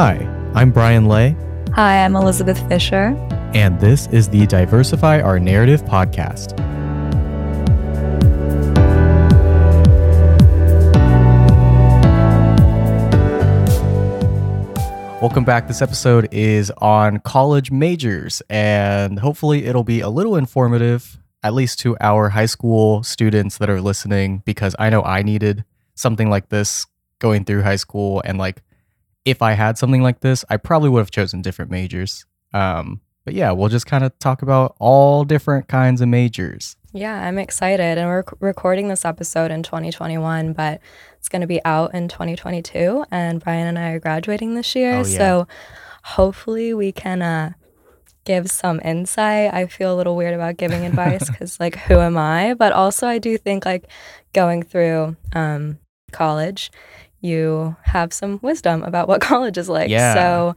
Hi, I'm Brian Lay, Hi, I'm Elizabeth Fisher. and this is the Diversify Our Narrative podcast. Welcome back. This episode is on college majors, and hopefully, it'll be a little informative, at least to our high school students that are listening, because I know I needed something like this going through high school. And like, if I had something like this, I probably would have chosen different majors. Um, but yeah, we'll just kind of talk about all different kinds of majors. Yeah, I'm excited. And we're recording this episode in 2021, but it's going to be out in 2022. And Brian and I are graduating this year. Oh, yeah. So hopefully we can uh, give some insight. I feel a little weird about giving advice because, like, who am I? But also, I do think, like, going through um, college, you have some wisdom about what college is like. Yeah. So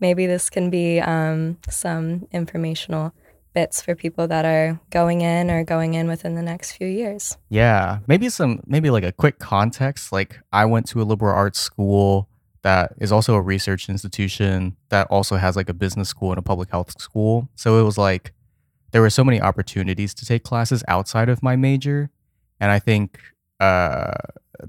maybe this can be um, some informational bits for people that are going in or going in within the next few years. Yeah, maybe some, maybe like a quick context. Like, I went to a liberal arts school that is also a research institution that also has like a business school and a public health school. So it was like there were so many opportunities to take classes outside of my major, and I think uh,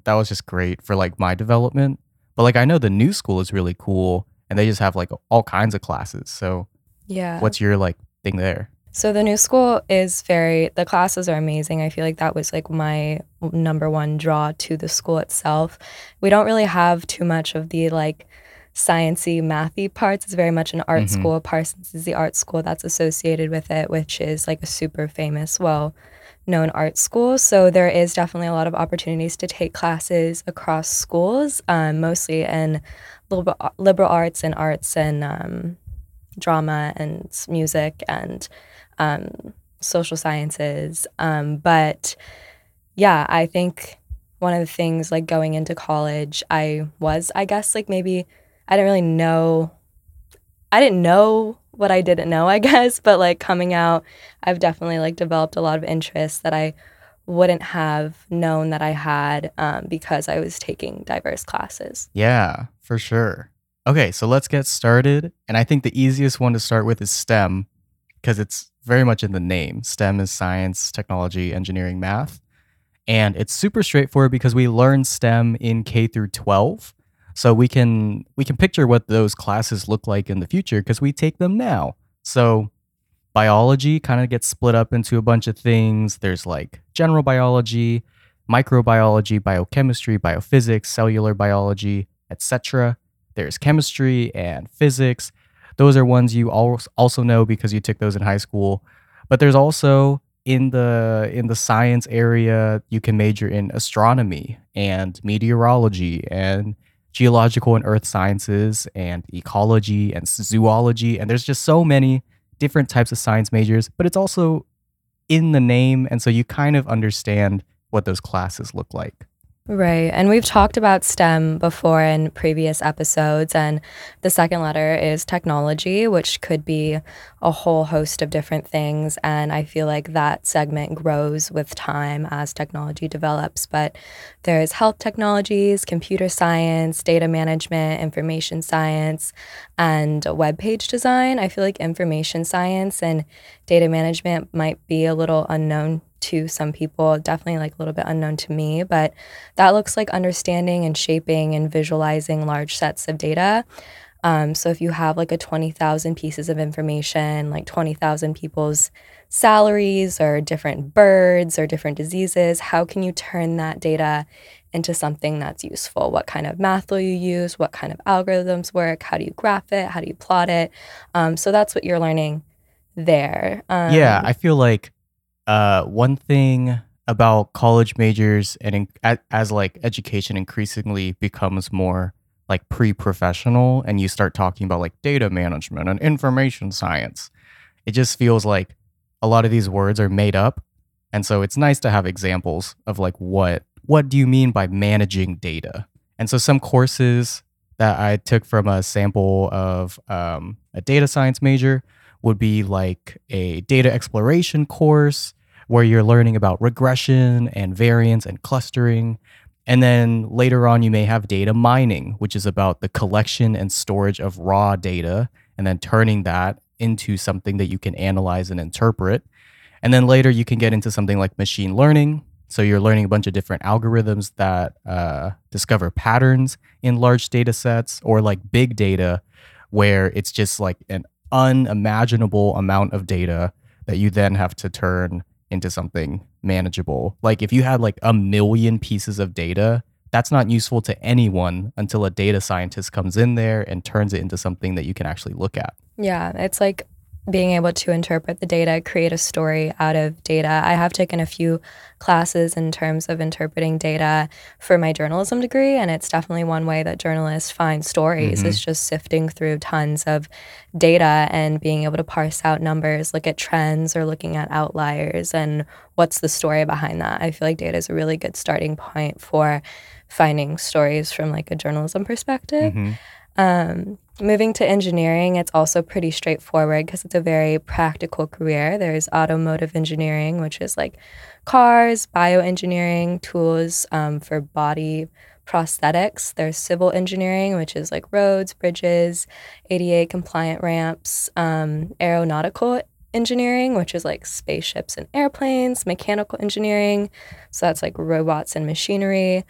that was just great for like my development. But like, I know the new school is really cool, and they just have like all kinds of classes. So, Yeah. what's your like thing there? So the new school is very the classes are amazing. I feel like that was like my number one draw to the school itself. We don't really have too much of the like sciency mathy parts. It's very much an art Mhm. school. Parsons is the art school that's associated with it, which is like a super famous, well known art school. So there is definitely a lot of opportunities to take classes across schools, um, mostly in liberal, liberal arts and arts and um, drama and music and um, social sciences. Um, but yeah, I think one of the things like going into college, I was, I guess, like maybe I didn't really know, I didn't know what I didn't know, I guess, but like coming out, I've definitely like developed a lot of interests that I wouldn't have known that I had um, because I was taking diverse classes. Yeah, for sure. Okay, so let's get started. And I think the easiest one to start with is STEM because it's very much in the name. STEM is science, technology, engineering, math. And it's super straightforward because we learn STEM in K through 12. So we can we can picture what those classes look like in the future because we take them now. So biology kind of gets split up into a bunch of things. There's like general biology, microbiology, biochemistry, biophysics, cellular biology, etc. There's chemistry and physics. Those are ones you al- also know because you took those in high school. But there's also in the in the science area, you can major in astronomy and meteorology and geological and earth sciences and ecology and zoology and there's just so many different types of science majors, but it's also in the name and so you kind of understand what those classes look like. Right. And we've talked about STEM before in previous episodes. And the second letter is technology, which could be a whole host of different things. And I feel like that segment grows with time as technology develops. But there's health technologies, computer science, data management, information science, and web page design. I feel like information science and data management might be a little unknown to some people, definitely like a little bit unknown to me, but that looks like understanding and shaping and visualizing large sets of data. Um, so if you have like a 20,000 pieces of information, like 20,000 people's salaries or different birds or different diseases, how can you turn that data into something that's useful? What kind of math will you use? What kind of algorithms work? How do you graph it? How do you plot it? Um, so that's what you're learning there. Um, yeah, I feel like uh, one thing about college majors and in, a- as like education increasingly becomes more like pre-professional and you start talking about like data management and information science it just feels like a lot of these words are made up. And so it's nice to have examples of like what what do you mean by managing data? And so some courses that i took from a sample of um, a data science major would be like a data exploration course where you're learning about regression and variance and clustering. And then later on, you may have data mining, which is about the collection and storage of raw data and then turning that into something that you can analyze and interpret. And then later, you can get into something like machine learning. So you're learning a bunch of different algorithms that uh, discover patterns in large data sets or like big data, where it's just like an unimaginable amount of data that you then have to turn into something manageable. Like if you had like a million pieces of data, that's not useful to anyone until a data scientist comes in there and turns it into something that you can actually look at. Yeah, it's like being able to interpret the data, create a story out of data. I have taken a few classes in terms of interpreting data for my journalism degree, and it's definitely one way that journalists find stories mm-hmm. is just sifting through tons of data and being able to parse out numbers, look at trends, or looking at outliers and what's the story behind that. I feel like data is a really good starting point for finding stories from like a journalism perspective. Mm-hmm. Um, moving to engineering, it's also pretty straightforward because it's a very practical career. There's automotive engineering, which is like cars, bioengineering, tools um, for body prosthetics. There's civil engineering, which is like roads, bridges, ADA compliant ramps, um, aeronautical engineering, which is like spaceships and airplanes, mechanical engineering. So that's like robots and machinery.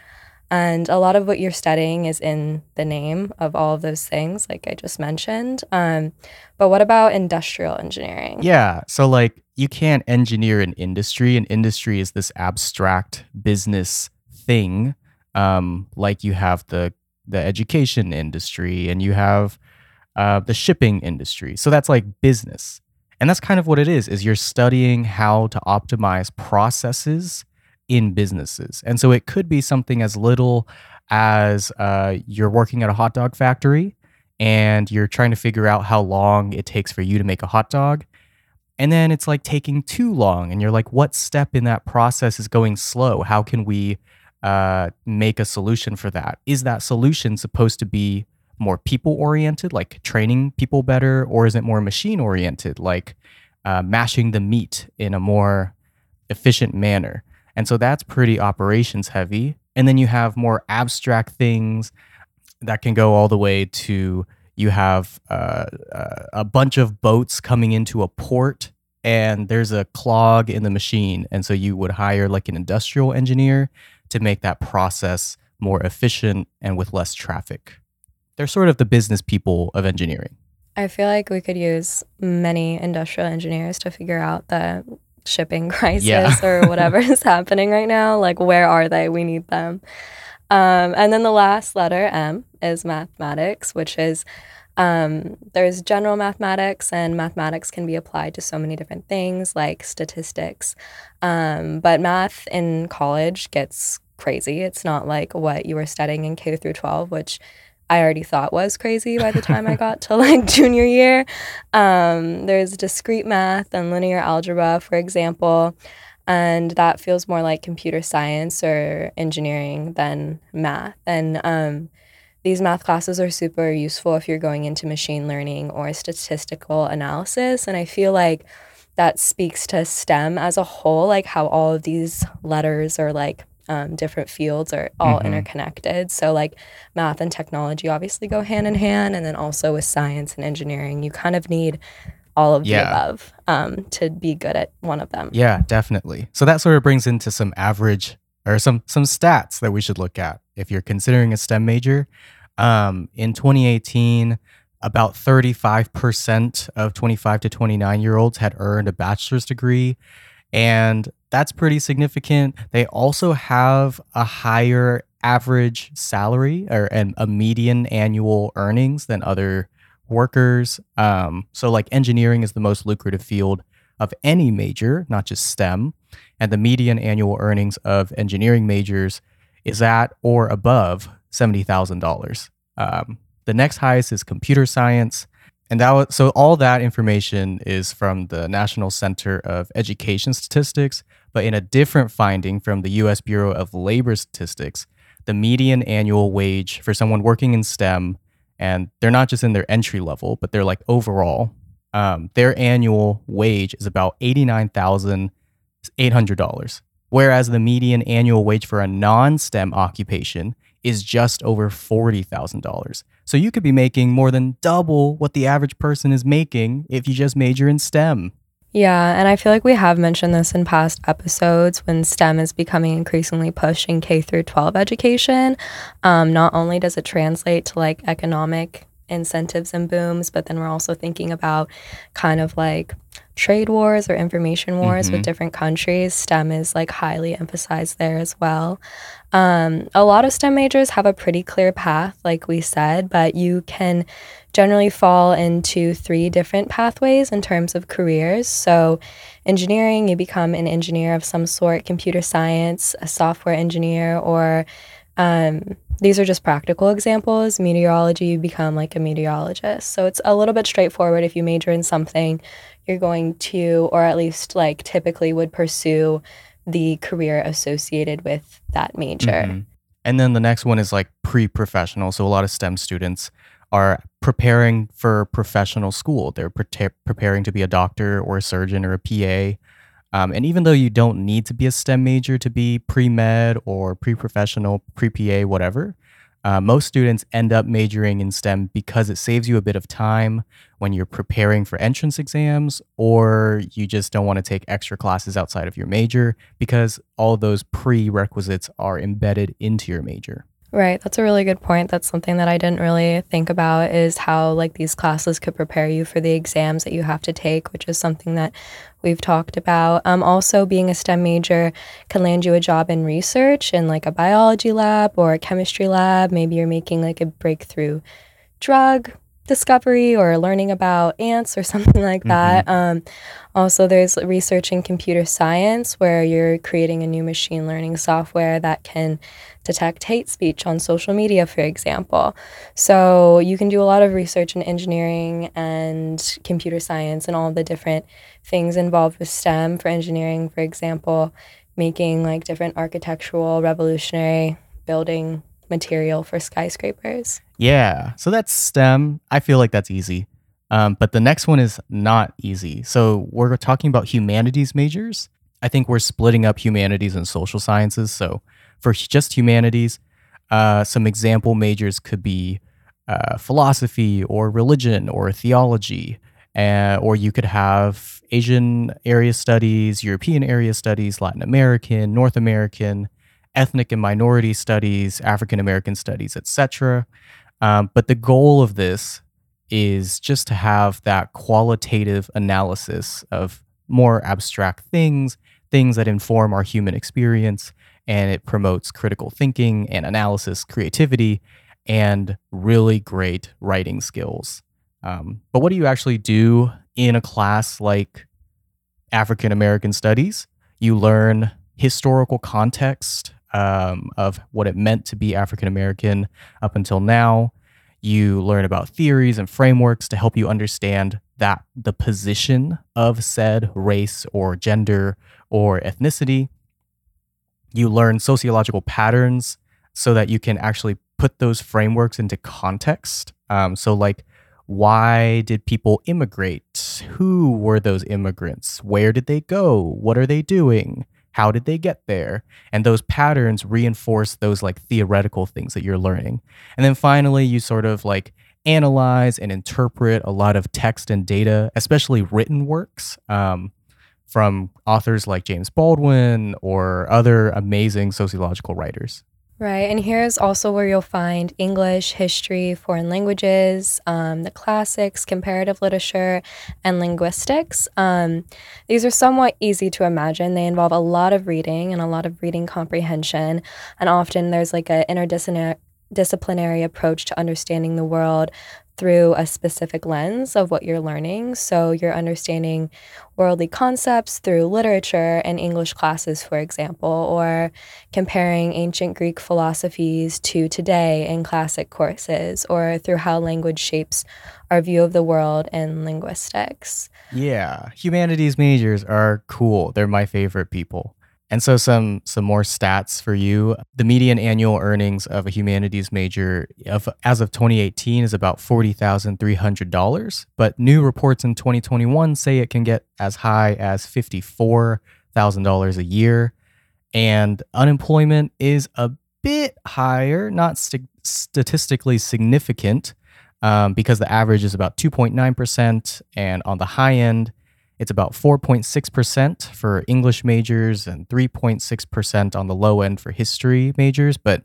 And a lot of what you're studying is in the name of all of those things, like I just mentioned. Um, but what about industrial engineering? Yeah. So, like, you can't engineer an industry. An industry is this abstract business thing. Um, like, you have the, the education industry and you have uh, the shipping industry. So, that's like business. And that's kind of what it is, is you're studying how to optimize processes in businesses. And so it could be something as little as uh, you're working at a hot dog factory and you're trying to figure out how long it takes for you to make a hot dog. And then it's like taking too long. And you're like, what step in that process is going slow? How can we uh, make a solution for that? Is that solution supposed to be more people oriented, like training people better? Or is it more machine oriented, like uh, mashing the meat in a more efficient manner? And so that's pretty operations heavy. And then you have more abstract things that can go all the way to you have uh, uh, a bunch of boats coming into a port and there's a clog in the machine. And so you would hire like an industrial engineer to make that process more efficient and with less traffic. They're sort of the business people of engineering. I feel like we could use many industrial engineers to figure out the shipping crisis yeah. or whatever is happening right now. Like, where are they? We need them. Um, and then the last letter, M, is mathematics, which is um, there's general mathematics, and mathematics can be applied to so many different things like statistics. Um, but math in college gets crazy. It's not like what you were studying in K through 12, which I already thought was crazy by the time I got to like junior year. Um, there's discrete math and linear algebra, for example, and that feels more like computer science or engineering than math. And um, these math classes are super useful if you're going into machine learning or statistical analysis. And I feel like that speaks to STEM as a whole, like how all of these letters are like um, different fields are all mm-hmm. interconnected. So, like math and technology obviously go hand in hand, and then also with science and engineering, you kind of need all of yeah. the above um, to be good at one of them. Yeah, definitely. So that sort of brings into some average or some some stats that we should look at if you're considering a STEM major. Um, in 2018, about 35% of 25 to 29 year olds had earned a bachelor's degree. And that's pretty significant. They also have a higher average salary or and a median annual earnings than other workers. Um, so, like engineering is the most lucrative field of any major, not just STEM. And the median annual earnings of engineering majors is at or above $70,000. Um, the next highest is computer science. And that was, so all that information is from the National Center of Education Statistics, but in a different finding from the US Bureau of Labor Statistics, the median annual wage for someone working in STEM, and they're not just in their entry level, but they're like overall, um, their annual wage is about $89,800, whereas the median annual wage for a non STEM occupation is just over $40,000. So you could be making more than double what the average person is making if you just major in STEM. Yeah, and I feel like we have mentioned this in past episodes when STEM is becoming increasingly pushed in K through 12 education. Um, not only does it translate to like economic incentives and booms, but then we're also thinking about kind of like trade wars or information wars mm-hmm. with different countries. STEM is like highly emphasized there as well. Um, a lot of STEM majors have a pretty clear path, like we said, but you can generally fall into three different pathways in terms of careers. So, engineering, you become an engineer of some sort, computer science, a software engineer, or um, these are just practical examples. Meteorology, you become like a meteorologist. So it's a little bit straightforward. If you major in something, you're going to, or at least like typically would pursue the career associated with that major. Mm-hmm. And then the next one is like pre professional. So a lot of STEM students are preparing for professional school. They're pre- preparing to be a doctor or a surgeon or a PA. Um, and even though you don't need to be a STEM major to be pre med or pre professional, pre PA, whatever, uh, most students end up majoring in STEM because it saves you a bit of time when you're preparing for entrance exams or you just don't want to take extra classes outside of your major because all those prerequisites are embedded into your major. Right. That's a really good point. That's something that I didn't really think about is how like these classes could prepare you for the exams that you have to take, which is something that we've talked about. Um, also, being a STEM major can land you a job in research in like a biology lab or a chemistry lab. Maybe you're making like a breakthrough drug discovery or learning about ants or something like that. Mm-hmm. Um, also, there's research in computer science where you're creating a new machine learning software that can detect hate speech on social media, for example. So you can do a lot of research in engineering and computer science and all the different things involved with STEM for engineering, for example, making like different architectural, revolutionary building material for skyscrapers. Yeah. So that's STEM. I feel like that's easy. Um, but the next one is not easy. So we're talking about humanities majors. I think we're splitting up humanities and social sciences. So for just humanities, uh, some example majors could be uh, philosophy or religion or theology, uh, or you could have Asian area studies, European area studies, Latin American, North American, ethnic and minority studies, African American studies, etc. Um, but the goal of this is just to have that qualitative analysis of more abstract things, things that inform our human experience, and it promotes critical thinking and analysis, creativity, and really great writing skills. Um, but what do you actually do in a class like African American Studies? You learn historical context um, of what it meant to be African American up until now. You learn about theories and frameworks to help you understand that the position of said race or gender or ethnicity. You learn sociological patterns so that you can actually put those frameworks into context. Um, so, like, why did people immigrate? Who were those immigrants? Where did they go? What are they doing? How did they get there? And those patterns reinforce those like theoretical things that you're learning. And then finally, you sort of like analyze and interpret a lot of text and data, especially written works um, from authors like James Baldwin or other amazing sociological writers. Right. And here's also where you'll find English, history, foreign languages, um, the classics, comparative literature, and linguistics. Um, these are somewhat easy to imagine. They involve a lot of reading and a lot of reading comprehension. And often there's like an interdisciplinary disciplinary approach to understanding the world through a specific lens of what you're learning. So you're understanding worldly concepts through literature and English classes, for example, or comparing ancient Greek philosophies to today in classic courses, or through how language shapes our view of the world in linguistics. Yeah, humanities majors are cool. They're my favorite people. And so some some more stats for you. The median annual earnings of a humanities major of as of 2018 is about $40,300, but new reports in 2021 say it can get as high as $54,000 a year. And unemployment is a bit higher, not st- statistically significant, um, because the average is about 2.9%. And on the high end, it's about 4.6% for English majors and 3.6% on the low end for history majors. But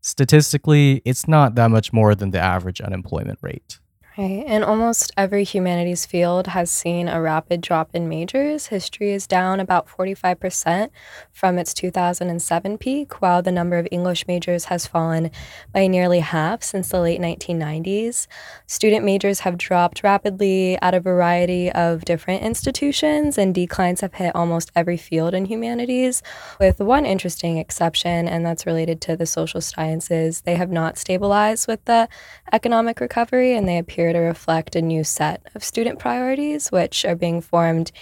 statistically, it's not that much more than the average unemployment rate. Right. And almost every humanities field has seen a rapid drop in majors. History is down about 45% from its 2007 peak, while the number of English majors has fallen by nearly half since the late 1990s. Student majors have dropped rapidly at a variety of different institutions, and declines have hit almost every field in humanities, with one interesting exception, and that's related to the social sciences. They have not stabilized with the economic recovery, and they appear to reflect a new set of student priorities, which are being formed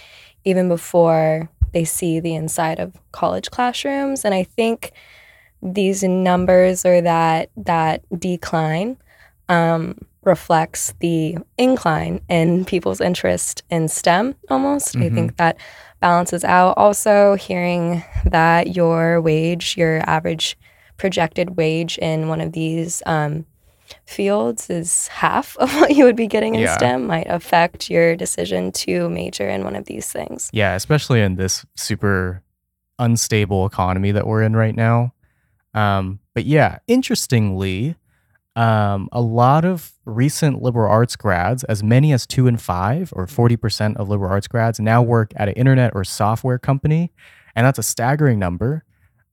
even before they see the inside of college classrooms. And I think these numbers or that that decline um, reflects the incline in people's interest in STEM almost. Mm-hmm. I think that balances out. Also, hearing that your wage, your average projected wage in one of these um, fields is half of what you would be getting in yeah. STEM might affect your decision to major in one of these things. Yeah, especially in this super unstable economy that we're in right now. Um, but yeah, interestingly, um, a lot of recent liberal arts grads, as many as two in five or 40% of liberal arts grads, now work at an internet or software company. And that's a staggering number.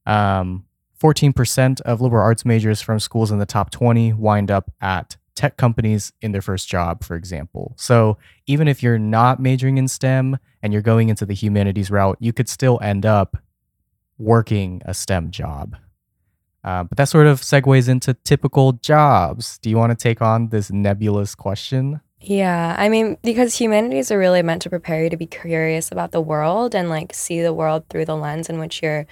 Um, 14% of liberal arts majors from schools in the top 20 wind up at tech companies in their first job, for example. So even if you're not majoring in STEM and you're going into the humanities route, you could still end up working a STEM job. Uh, but that sort of segues into typical jobs. Do you want to take on this nebulous question? Yeah, I mean, because humanities are really meant to prepare you to be curious about the world and like see the world through the lens in which you're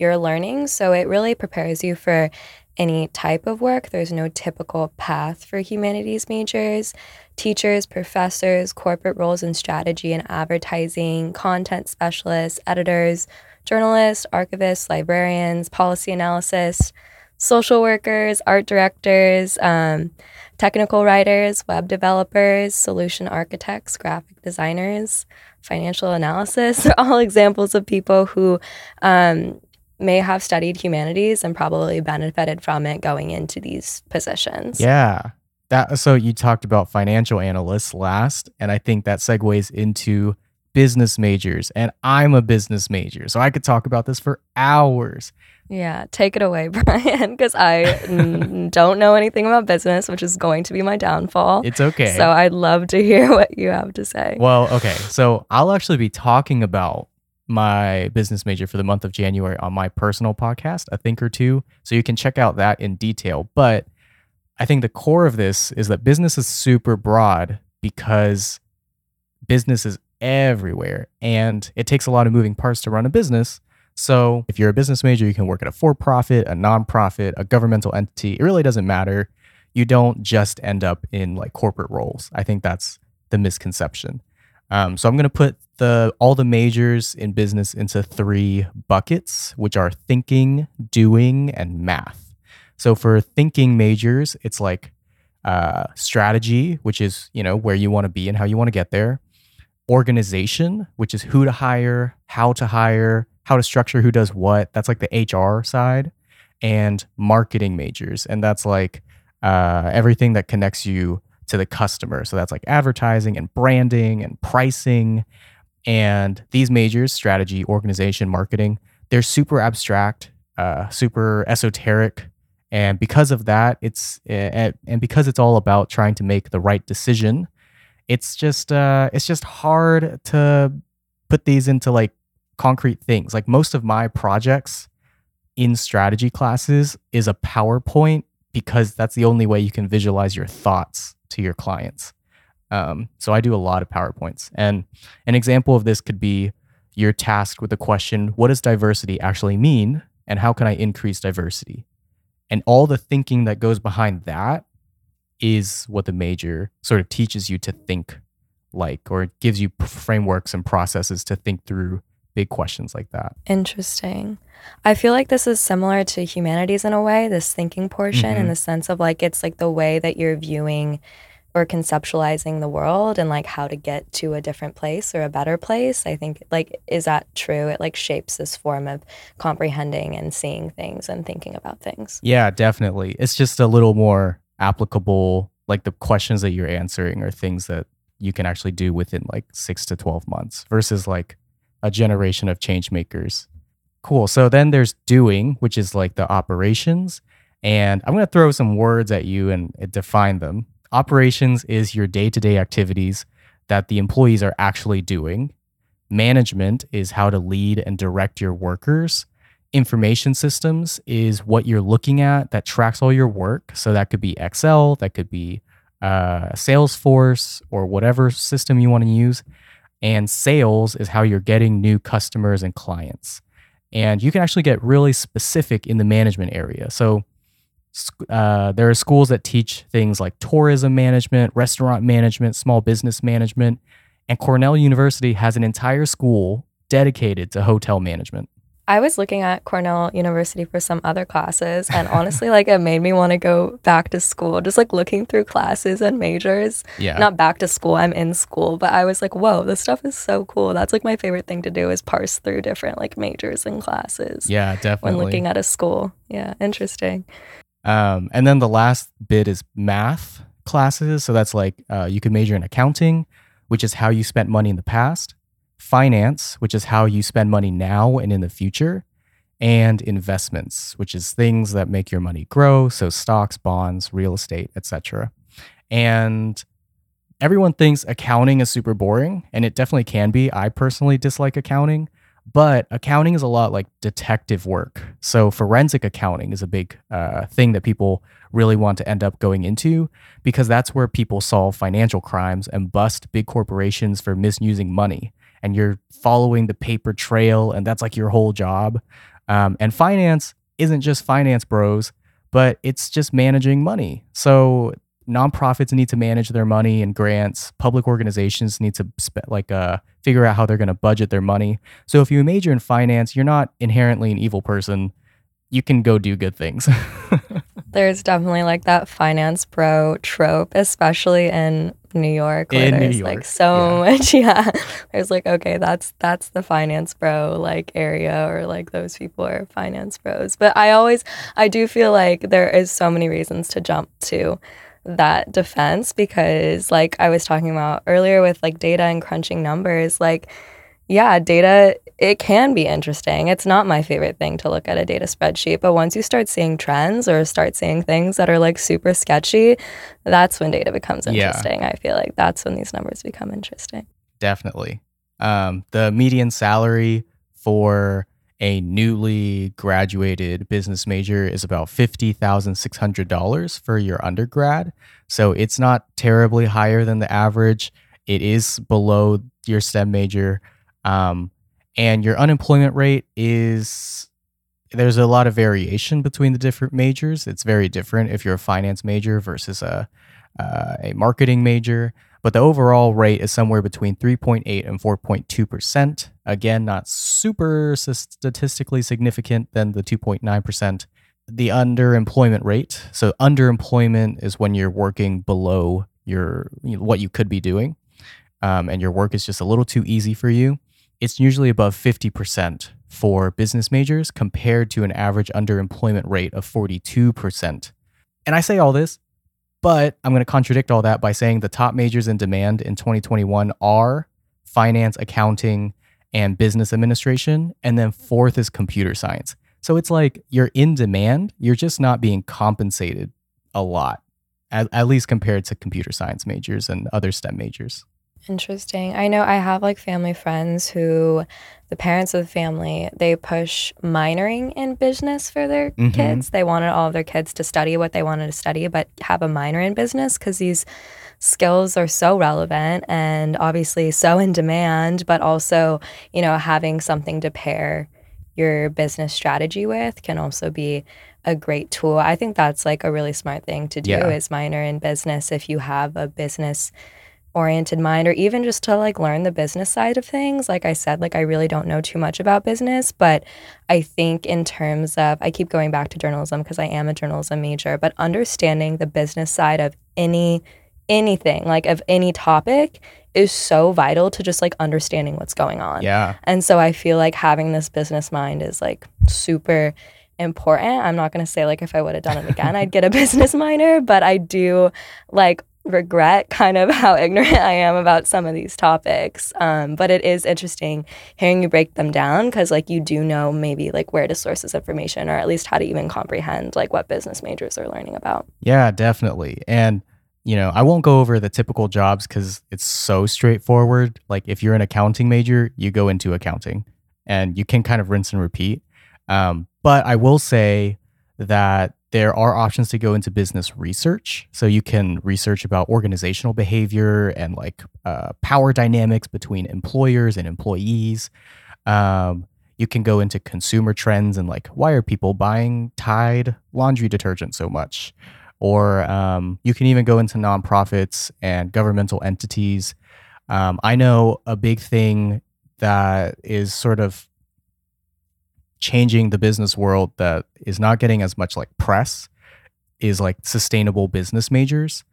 you're learning. So it really prepares you for any type of work. There's no typical path for humanities majors. Teachers, professors, corporate roles in strategy and advertising, content specialists, editors, journalists, archivists, librarians, policy analysis, social workers, art directors, um, technical writers, web developers, solution architects, graphic designers, financial analysis are all examples of people who um, may have studied humanities and probably benefited from it going into these positions. Yeah. That so you talked about financial analysts last and I think that segues into business majors and I'm a business major. So I could talk about this for hours. Yeah, take it away, Brian, because I n- don't know anything about business, which is going to be my downfall. It's okay. So I'd love to hear what you have to say. Well, okay. So I'll actually be talking about my business major for the month of January on my personal podcast, A Think or Two. So you can check out that in detail. But I think the core of this is that business is super broad because business is everywhere and it takes a lot of moving parts to run a business. So if you're a business major, you can work at a for profit, a nonprofit, a governmental entity. It really doesn't matter. You don't just end up in like corporate roles. I think that's the misconception. Um, so I'm going to put the all the majors in business into three buckets, which are thinking, doing, and math. So for thinking majors, it's like uh, strategy, which is you know where you want to be and how you want to get there. Organization, which is who to hire, how to hire, how to structure who does what. That's like the HR side, and marketing majors, and that's like uh, everything that connects you to the customer. So that's like advertising and branding and pricing. And these majors, strategy, organization, marketing, they're super abstract, uh, super esoteric. And because of that, it's uh, and because it's all about trying to make the right decision, it's just uh, it's just hard to put these into like concrete things. Like most of my projects in strategy classes is a PowerPoint because that's the only way you can visualize your thoughts to your clients. Um, so I do a lot of PowerPoints. And an example of this could be you're tasked with the question what does diversity actually mean? And how can I increase diversity? And all the thinking that goes behind that is what the major sort of teaches you to think like, or it gives you frameworks and processes to think through big questions like that. Interesting. I feel like this is similar to humanities in a way, this thinking portion, in Mhm. the sense of like it's like the way that you're viewing or conceptualizing the world and like how to get to a different place or a better place. I think like is that true? It like shapes this form of comprehending and seeing things and thinking about things. Yeah, definitely. It's just a little more applicable. Like the questions that you're answering are things that you can actually do within like six to 12 months versus like a generation of change makers. Cool. So then there's doing, which is like the operations. And I'm going to throw some words at you and define them. Operations is your day to day activities that the employees are actually doing. Management is how to lead and direct your workers information systems is what you're looking at that tracks all your work. So that could be Excel, that could be uh, Salesforce, or whatever system you want to use. And sales is how you're getting new customers and clients. And you can actually get really specific in the management area. So uh, there are schools that teach things like tourism management, restaurant management, small business management. And Cornell University has an entire school dedicated to hotel management. I was looking at Cornell University for some other classes, and honestly, like it made me want to go back to school. Just like looking through classes and majors, Yeah. not back to school. I'm in school, but I was like, whoa, this stuff is so cool. That's like my favorite thing to do is parse through different like majors and classes yeah, definitely. when looking at a school. Yeah, interesting. Um, and then the last bit is math classes. So that's like uh, you could major in accounting, which is how you spent money in the past, finance, which is how you spend money now and in the future, and investments, which is things that make your money grow. So stocks, bonds, real estate, etc. And everyone thinks accounting is super boring, and it definitely can be. I personally dislike accounting. But accounting is a lot like detective work. So forensic accounting is a big uh, thing that people really want to end up going into because that's where people solve financial crimes and bust big corporations for misusing money. And you're following the paper trail, and that's like your whole job. Um, and finance isn't just finance bros, but it's just managing money. So nonprofits need to manage their money and grants. Public organizations need to spe- like uh, figure out how they're going to budget their money. So if you major in finance, you're not inherently an evil person. You can go do good things. There's definitely like that finance bro trope, especially in New York, where In New there's York, like so much. Yeah, there's like okay, that's that's the finance bro like area, or like those people are finance bros. But I always, I do feel like there is so many reasons to jump to that defense because, like I was talking about earlier with like data and crunching numbers, like yeah, data, it can be interesting. It's not my favorite thing to look at a data spreadsheet, but once you start seeing trends or start seeing things that are like super sketchy, that's when data becomes Yeah. interesting. I feel like that's when these numbers become interesting. Definitely. Um, the median salary for a newly graduated business major is about $50,600 for your undergrad. So it's not terribly higher than the average. It is below your STEM major. Um, and your unemployment rate is there's a lot of variation between the different majors. It's very different if you're a finance major versus a uh, a marketing major, but the overall rate is somewhere between 3.8 and 4.2 percent. Again, not super statistically significant than the 2.9 percent. The underemployment rate. So underemployment is when you're working below your you know, what you could be doing, um, and your work is just a little too easy for you. It's usually above 50% for business majors compared to an average underemployment rate of 42%. And I say all this, but I'm going to contradict all that by saying the top majors in demand in 2021 are finance, accounting, and business administration. And then fourth is computer science. So it's like you're in demand, you're just not being compensated a lot, at, at least compared to computer science majors and other STEM majors. Interesting. I know I have like family friends who the parents of the family, they push minoring in business for their Mhm. kids. They wanted all of their kids to study what they wanted to study, but have a minor in business because these skills are so relevant and obviously so in demand, but also, you know, having something to pair your business strategy with can also be a great tool. I think that's like a really smart thing to do Yeah. is minor in business if you have a business oriented mind or even just to like learn the business side of things. Like i said like i really don't know too much about business but i think in terms of i keep going back to journalism because i am a journalism major but understanding the business side of any anything like of any topic is so vital to just like understanding what's going on. Yeah. and so i feel like having this business mind is like super important. I'm not going to say like if i would have done it again i'd get a business minor but i do like regret kind of how ignorant I am about some of these topics. Um, but it is interesting hearing you break them down because like you do know maybe like where to source this information or at least how to even comprehend like what business majors are learning about. Yeah, definitely. And you know, I won't go over the typical jobs because it's so straightforward. Like if you're an accounting major, you go into accounting, and you can kind of rinse and repeat. Um, but I will say that there are options to go into business research. So you can research about organizational behavior and like uh, power dynamics between employers and employees. Um, you can go into consumer trends and like why are people buying Tide laundry detergent so much? Or um, you can even go into nonprofits and governmental entities. Um, I know a big thing that is sort of changing the business world that is not getting as much like press is like sustainable business majors.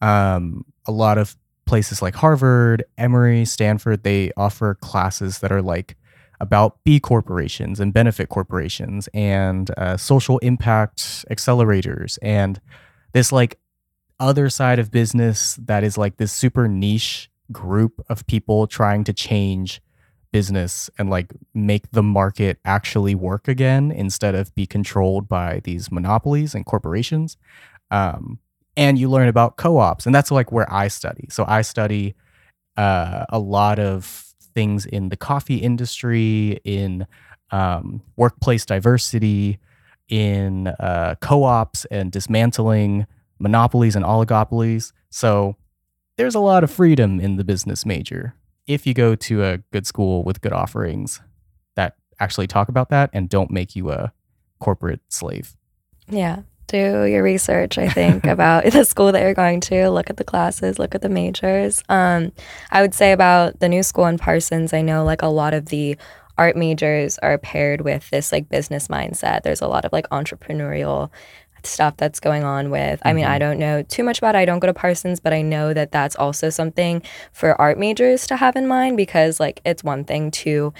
Um, a lot of places like Harvard, Emory, Stanford, they offer classes that are like about B corporations and benefit corporations and uh, social impact accelerators and this like other side of business that is like this super niche group of people trying to change business and like make the market actually work again instead of be controlled by these monopolies and corporations. Um, and you learn about co-ops, and that's like where I study. So I study uh, a lot of things in the coffee industry, in um, workplace diversity, in uh, co-ops and dismantling monopolies and oligopolies. So there's a lot of freedom in the business major if you go to a good school with good offerings that actually talk about that and don't make you a corporate slave. Yeah. Do your research, I think, about the school that you're going to. Look at the classes, look at the majors. Um, I would say about the new school in Parsons, I know like a lot of the art majors are paired with this like business mindset. There's a lot of like entrepreneurial stuff that's going on with. I mean, I don't know too much about it. I don't go to Parsons, but I know that that's also something for art majors to have in mind because like it's one thing to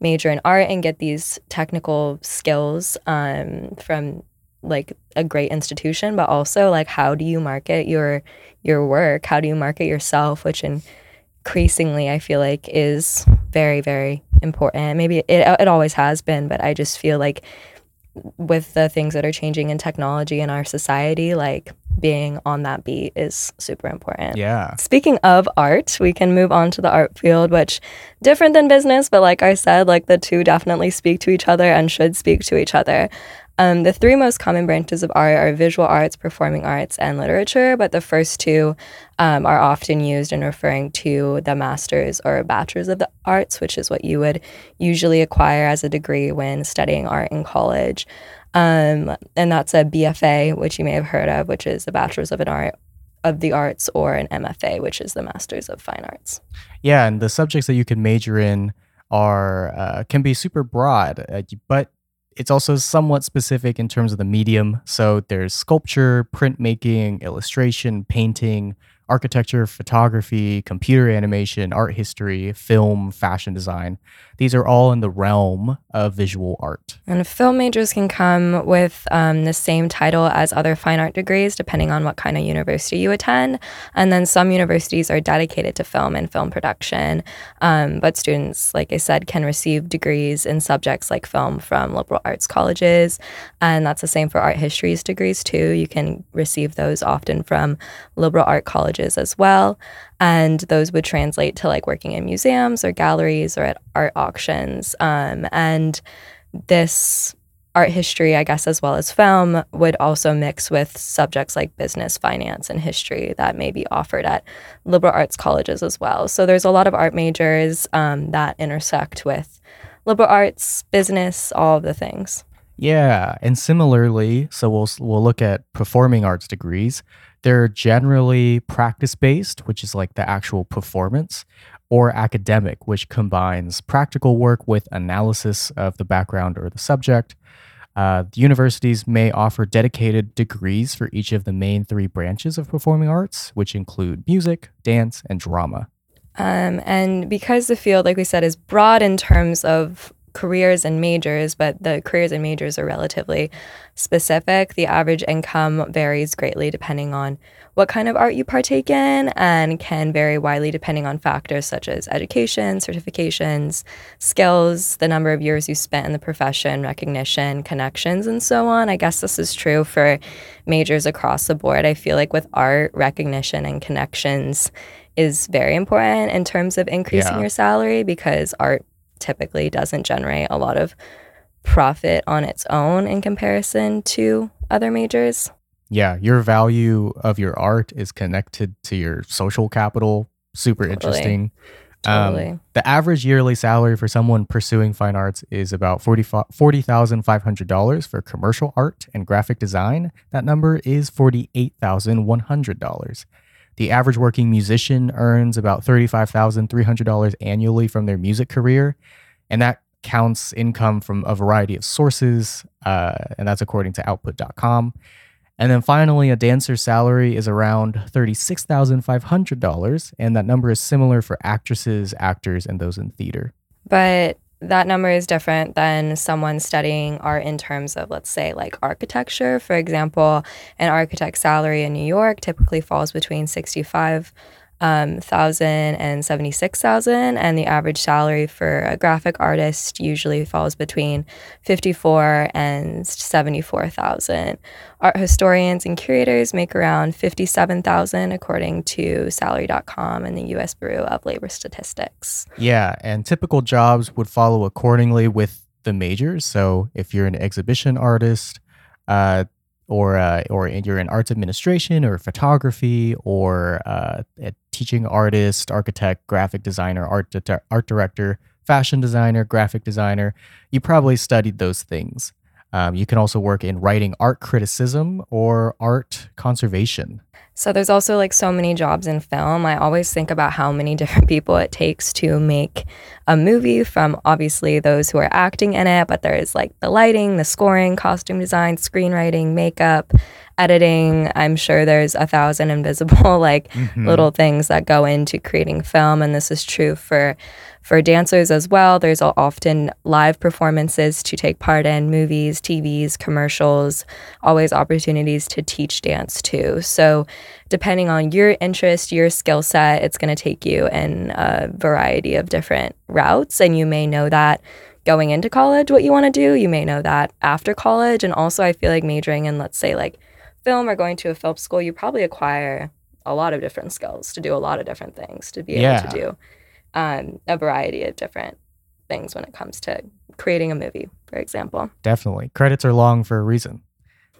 major in art and get these technical skills um, from like a great institution, but also like how do you market your your work? How do you market yourself? Which increasingly I feel like is very very important. Maybe it it always has been, but I just feel like with the things that are changing in technology in our society, like being on that beat is super important. Yeah. Speaking of art, we can move on to the art field, which different than business, but like I said, like the two definitely speak to each other and should speak to each other. Um, the three most common branches of art are visual arts, performing arts, and literature, but the first two um, are often used in referring to the master's or bachelor's of the arts, which is what you would usually acquire as a degree when studying art in college. Um, and that's a BFA, which you may have heard of, which is a bachelor's of an art of the arts, or an MFA, which is the master's of fine arts. Yeah, and the subjects that you can major in are uh, can be super broad, uh, but it's also somewhat specific in terms of the medium. So there's sculpture, printmaking, illustration, painting, architecture, photography, computer animation, art history, film, fashion design. These are all in the realm of visual art. And film majors can come with um, the same title as other fine art degrees, depending on what kind of university you attend. And then some universities are dedicated to film and film production. Um, but students, like I said, can receive degrees in subjects like film from liberal arts colleges. And that's the same for art histories degrees, too. You can receive those often from liberal art colleges as well. And those would translate to like working in museums or galleries or at art auctions. Um, and this art history, I guess, as well as film, would also mix with subjects like business, finance, and history that may be offered at liberal arts colleges as well. So there's a lot of art majors um, that intersect with liberal arts, business, all of the things. Yeah, and similarly, so we'll we'll look at performing arts degrees. They're generally practice-based, which is like the actual performance, or academic, which combines practical work with analysis of the background or the subject. Uh, the universities may offer dedicated degrees for each of the main three branches of performing arts, which include music, dance, and drama. Um, and because the field, like we said, is broad in terms of careers and majors, but the careers and majors are relatively specific. The average income varies greatly depending on what kind of art you partake in and can vary widely depending on factors such as education, certifications, skills, the number of years you spent in the profession, recognition, connections, and so on. I guess this is true for majors across the board. I feel like with art, recognition, and connections is very important in terms of increasing Yeah. your salary because art typically doesn't generate a lot of profit on its own in comparison to other majors. Yeah, your value of your art is connected to your social capital. Super Totally. interesting. Um, Totally. the average yearly salary for someone pursuing fine arts is about $40 $40,500 for commercial art and graphic design. That number is $48,100. The average working musician earns about $35,300 annually from their music career, and that counts income from a variety of sources, uh, and that's according to Output.com. And then finally, a dancer's salary is around $36,500, and that number is similar for actresses, actors, and those in theater. But that number is different than someone studying art in terms of, let's say, like architecture. For example, an architect's salary in New York typically falls between sixty-five um, thousand and seventy-six thousand, and the average salary for a graphic artist usually falls between fifty-four and seventy-four thousand. Art historians and curators make around fifty-seven thousand, according to Salary.com and the U.S. Bureau of Labor Statistics. Yeah, and typical jobs would follow accordingly with the majors. So if you're an exhibition artist, uh, or uh, or you're in arts administration or photography or uh, a teaching artist, architect, graphic designer, art di- art director, fashion designer, graphic designer, you probably studied those things. Um, you can also work in writing art criticism or art conservation. So there's also like so many jobs in film. I always think about how many different people it takes to make a movie from obviously those who are acting in it, but there's like the lighting, the scoring, costume design, screenwriting, makeup, editing. I'm sure there's a thousand invisible like Mhm. little things that go into creating film and this is true for for dancers as well. There's often live performances to take part in movies tvs commercials always opportunities to teach dance too. So depending on your interest your skill set it's going to take you in a variety of different routes. And you may know that going into college what you want to do. You may know that after college. And also i feel like majoring in let's say like film or going to a film school you probably acquire a lot of different skills to do a lot of different things to be able to do um, a variety of different things when it comes to creating a movie for example Definitely. Credits are long for a reason.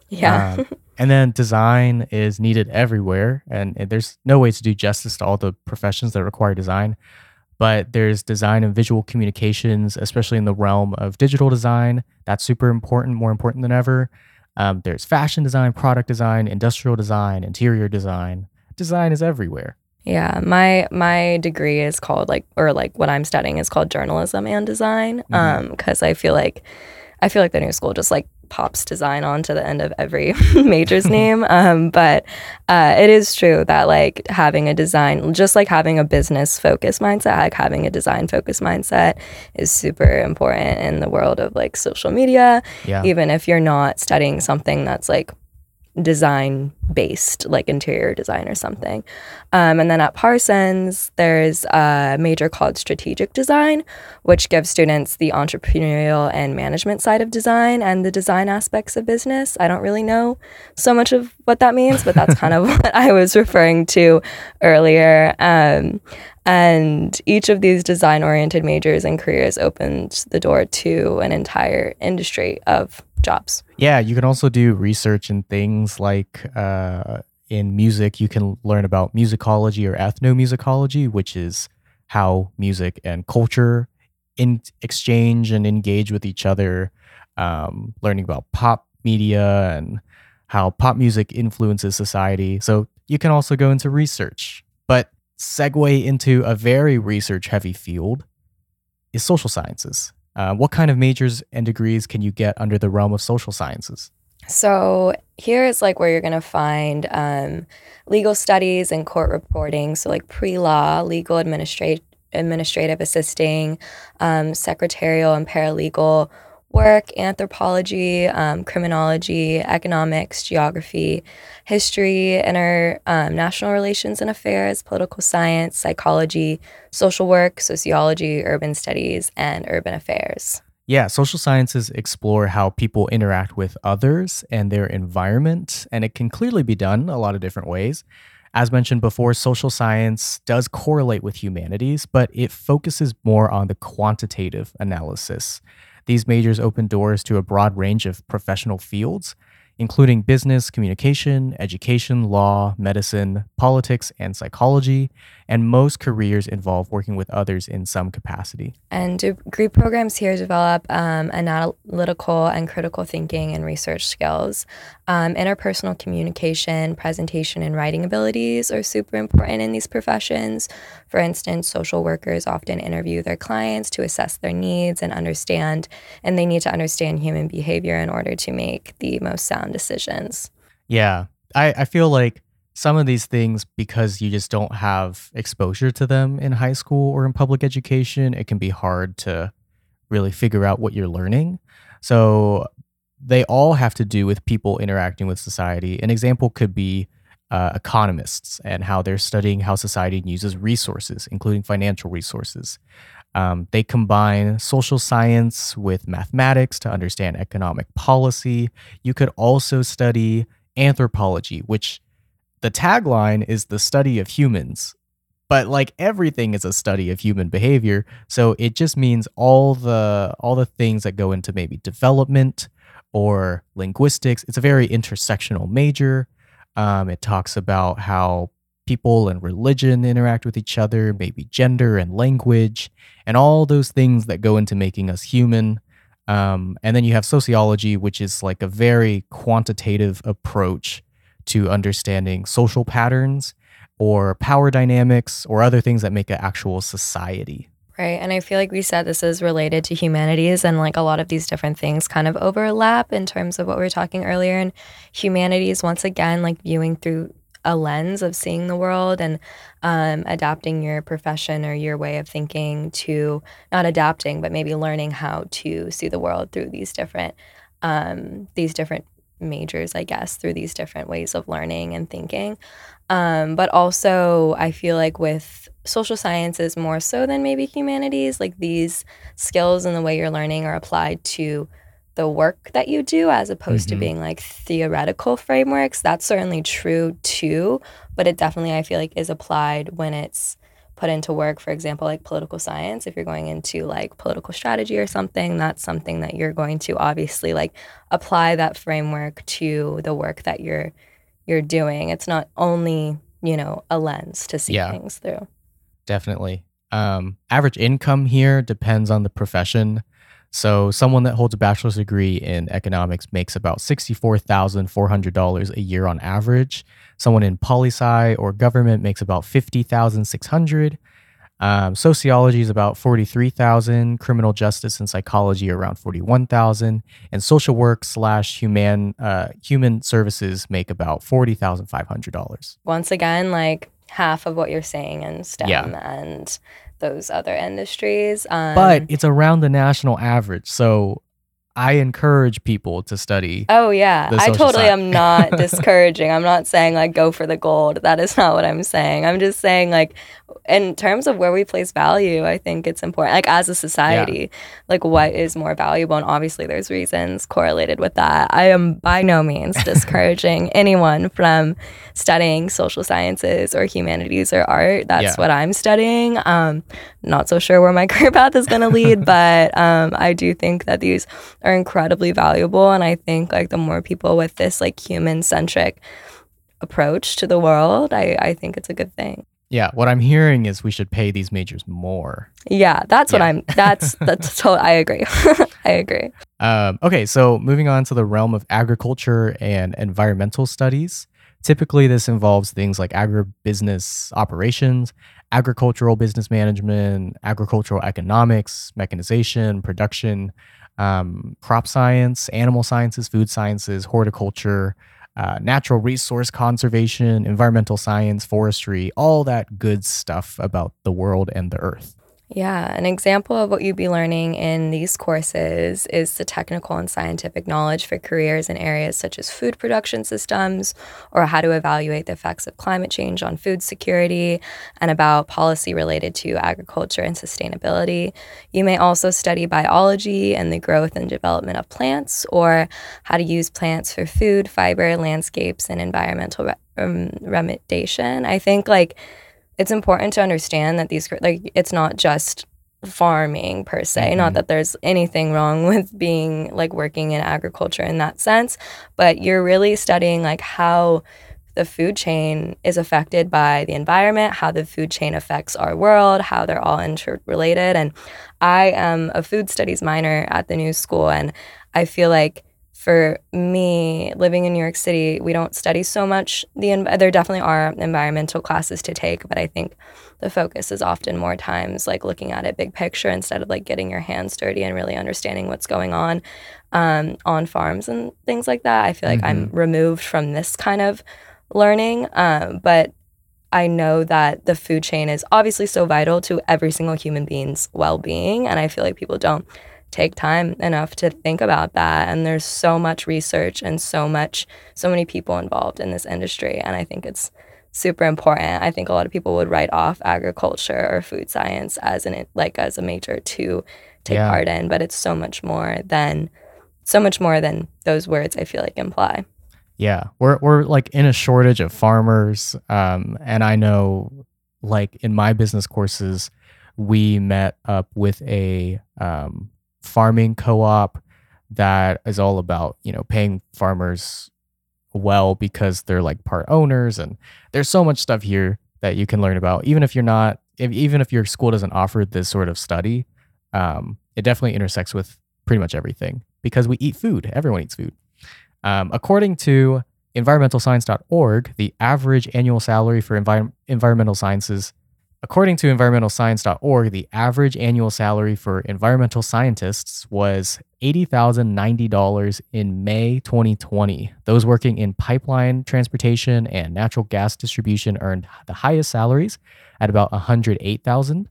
yeah Um, and then design is needed everywhere, and, and there's no way to do justice to all the professions that require design. But there's design and visual communications, especially in the realm of digital design. That's super important, more important than ever. Um, there's fashion design, product design, industrial design, interior design. Design is everywhere. Yeah, my my degree is called like or like what I'm studying is called journalism and design. Mhm. Um, because I feel like I feel like the new school just like pops design onto the end of every major's name. Um, but uh, it is true that like having a design, just like having a business focused mindset, like having a design focused mindset is super important in the world of like social media. Yeah. Even if you're not studying something that's like design based, like interior design or something. Um, and then at Parsons, there's a major called strategic design, which gives students the entrepreneurial and management side of design and the design aspects of business. I don't really know so much of what that means, but that's kind of what I was referring to earlier. Um, and each of these design oriented majors and careers opened the door to an entire industry of jobs. Yeah, you can also do research in things like uh, in music, you can learn about musicology or ethnomusicology, which is how music and culture in exchange and engage with each other. um, learning about pop media and how pop music influences society. So you can also go into research. But segue into a very research heavy field is social sciences. Uh, what kind of majors and degrees can you get under the realm of social sciences? So here is like where you're going to find um, legal studies and court reporting. So like pre-law, legal administrative administrative assisting, um, secretarial and paralegal work, anthropology, um, criminology, economics, geography, history, international um, relations and affairs, political science, psychology, social work, sociology, urban studies, and urban affairs. Yeah, social sciences explore how people interact with others and their environment, and it can clearly be done a lot of different ways. As mentioned before, social science does correlate with humanities, but it focuses more on the quantitative analysis. These majors open doors to a broad range of professional fields, including business, communication, education, law, medicine, politics, and psychology. And most careers involve working with others in some capacity. And degree programs here develop um, analytical and critical thinking and research skills. Um, interpersonal communication, presentation, and writing abilities are super important in these professions. For instance, social workers often interview their clients to assess their needs and understand, and they need to understand human behavior in order to make the most sound decisions. Yeah. I, I feel like some of these things, because you just don't have exposure to them in high school or in public education, it can be hard to really figure out what you're learning. So they all have to do with people interacting with society. An example could be uh, economists and how they're studying how society uses resources, including financial resources. Um, they combine social science with mathematics to understand economic policy. You could also study anthropology, which the tagline is the study of humans. But like everything is a study of human behavior, so it just means all the all the things that go into maybe development or linguistics. It's a very intersectional major. Um, it talks about how people and religion interact with each other, maybe gender and language, and all those things that go into making us human. Um, and then you have sociology, which is like a very quantitative approach to understanding social patterns or power dynamics or other things that make an actual society. Right. And I feel like we said this is related to humanities, and like a lot of these different things kind of overlap in terms of what we were talking earlier. And humanities, once again, like viewing through a lens of seeing the world and um, adapting your profession or your way of thinking to not adapting, but maybe learning how to see the world through these different um, these different majors, I guess, through these different ways of learning and thinking. Um, but also, I feel like with social sciences more so than maybe humanities, like these skills and the way you're learning are applied to the work that you do as opposed mm-hmm. to being like theoretical frameworks. That's certainly true too, but it definitely I feel like is applied when it's put into work, for example, like political science, if you're going into like political strategy or something, that's something that you're going to obviously like apply that framework to the work that you're you're doing. It's not only, you know, a lens to see yeah, things through. Definitely. Um, average income here depends on the profession. So, someone that holds a bachelor's degree in economics makes about $64,400 a year on average. Someone in poli sci or government makes about 50600 um, Sociology is about 43,000, criminal justice and psychology around 41,000, and social work slash human uh, human services make about $40,500. Once again, like half of what you're saying in STEM yeah. and those other industries. Um, but it's around the national average. So I encourage people to study. Oh yeah, I totally am not discouraging. I'm not saying like go for the gold. That is not what I'm saying. I'm just saying like in terms of where we place value, I think it's important. Like as a society, yeah. like what is more valuable, and obviously there's reasons correlated with that. I am by no means discouraging anyone from studying social sciences or humanities or art. That's yeah. what I'm studying. Um, not so sure where my career path is going to lead, but um, I do think that these are incredibly valuable. And I think like the more people with this like human centric approach to the world, I, I think it's a good thing. Yeah, what I'm hearing is we should pay these majors more. Yeah, that's what I'm. That's that's. To, I agree. I agree. Um, okay, so moving on to the realm of agriculture and environmental studies. Typically, this involves things like agribusiness operations, agricultural business management, agricultural economics, mechanization, production, um, crop science, animal sciences, food sciences, horticulture, uh, natural resource conservation, environmental science, forestry, all that good stuff about the world and the earth. Yeah, an example of what you'd be learning in these courses is the technical and scientific knowledge for careers in areas such as food production systems or how to evaluate the effects of climate change on food security and about policy related to agriculture and sustainability. You may also study biology and the growth and development of plants or how to use plants for food, fiber, landscapes, and environmental re- um, remediation. I think like it's important to understand that these like it's not just farming per se not Mhm. that there's anything wrong with being like working in agriculture in that sense but you're really studying like how the food chain is affected by the environment how the food chain affects our world how they're all interrelated and i am a food studies minor at the new school and i feel like for me living in new york city we don't study so much. The there definitely are environmental classes to take but i think the focus is often more times like looking at it big picture instead of like getting your hands dirty and really understanding what's going on um, on farms and things like that. I feel like i'm removed from this kind of learning um, but i know that the food chain is obviously so vital to every single human being's well-being and i feel like people don't take time enough to think about that. And there's so much research and so much so many people involved in this industry. And i think it's super important. I think a lot of people would write off agriculture or food science as an like as a major to take Yeah. part in but it's so much more than so much more than those words i feel like imply. Yeah, we're we're like in a shortage of farmers, um, and I know, like in my business courses, we met up with a um, farming co-op that is all about you know paying farmers well because they're like part owners, and there's so much stuff here that you can learn about, even if you're not, if, even if your school doesn't offer this sort of study, um, it definitely intersects with pretty much everything because we eat food. Everyone eats food. Um, according to environmentalscience.org, the average annual salary for envi- environmental sciences, according to environmentalscience.org, the average annual salary for environmental scientists was $80,090 in May 2020. Those working in pipeline transportation and natural gas distribution earned the highest salaries at about 108,000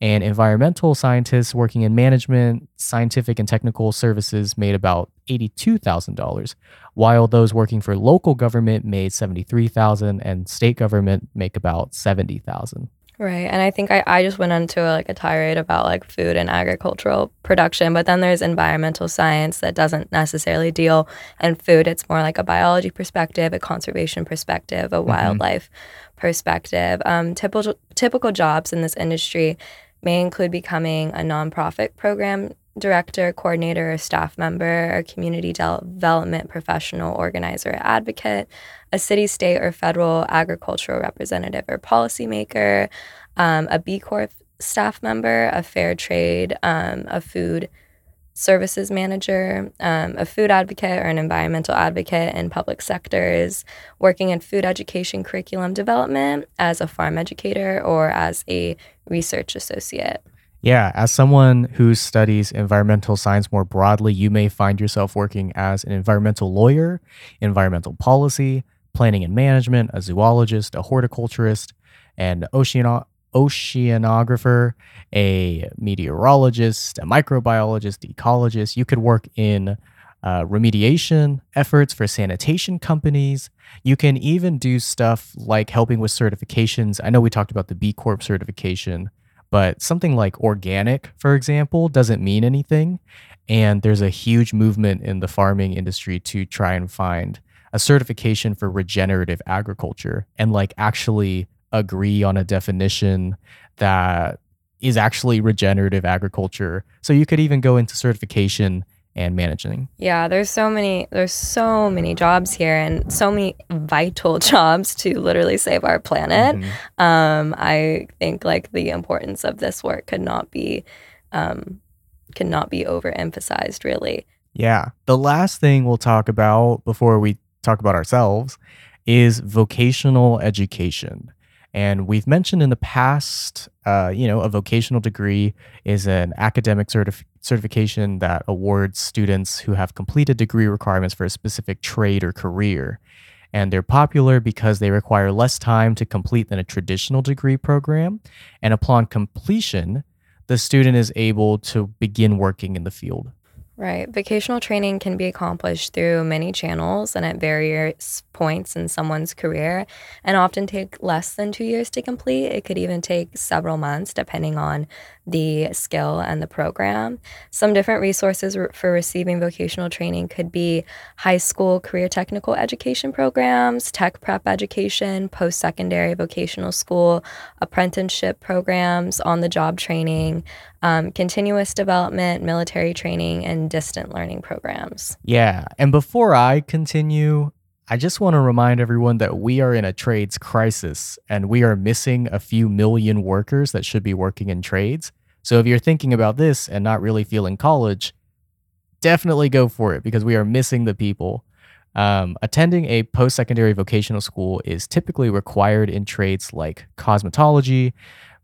and environmental scientists working in management, scientific and technical services made about $82,000, while those working for local government made 73,000 and state government make about 70,000. Right. And I think I, I just went into like a tirade about like food and agricultural production, but then there's environmental science that doesn't necessarily deal in food. It's more like a biology perspective, a conservation perspective, a wildlife perspective. Um, typical typical jobs in this industry may include becoming a nonprofit program director, coordinator, or staff member, a community development professional, organizer, advocate, a city, state, or federal agricultural representative or policymaker, um, a B Corp staff member, a fair trade, um, a food services manager, um, a food advocate or an environmental advocate in public sectors, working in food education curriculum development as a farm educator or as a research associate. Yeah, as someone who studies environmental science more broadly, you may find yourself working as an environmental lawyer, environmental policy, planning and management, a zoologist, a horticulturist, an oceano- oceanographer, a meteorologist, a microbiologist, ecologist. You could work in uh, remediation efforts for sanitation companies. You can even do stuff like helping with certifications. I know we talked about the B Corp certification, but something like organic, for example, doesn't mean anything. And there's a huge movement in the farming industry to try and find a certification for regenerative agriculture and like actually agree on a definition that is actually regenerative agriculture. So you could even go into certification and managing. Yeah, there's so many there's so many jobs here and so many vital jobs to literally save our planet. Mhm. Um, I think like the importance of this work could not be um, could not be overemphasized really. Yeah. The last thing we'll talk about before we talk about ourselves is vocational education. And we've mentioned in the past, uh, you know, a vocational degree is an academic certif- certification that awards students who have completed degree requirements for a specific trade or career. And they're popular because they require less time to complete than a traditional degree program. And upon completion, the student is able to begin working in the field. Right. Vocational training can be accomplished through many channels and at various points in someone's career and often take less than two years to complete. It could even take several months depending on the skill and the program. Some different resources re- for receiving vocational training could be high school career technical education programs, tech prep education, post secondary vocational school, apprenticeship programs, on the job training, um, continuous development, military training, and distant learning programs. Yeah. And before I continue, I just want to remind everyone that we are in a trades crisis and we are missing a few million workers that should be working in trades. So if you're thinking about this and not really feeling college, definitely go for it because we are missing the people. Um, attending a post secondary vocational school is typically required in trades like cosmetology,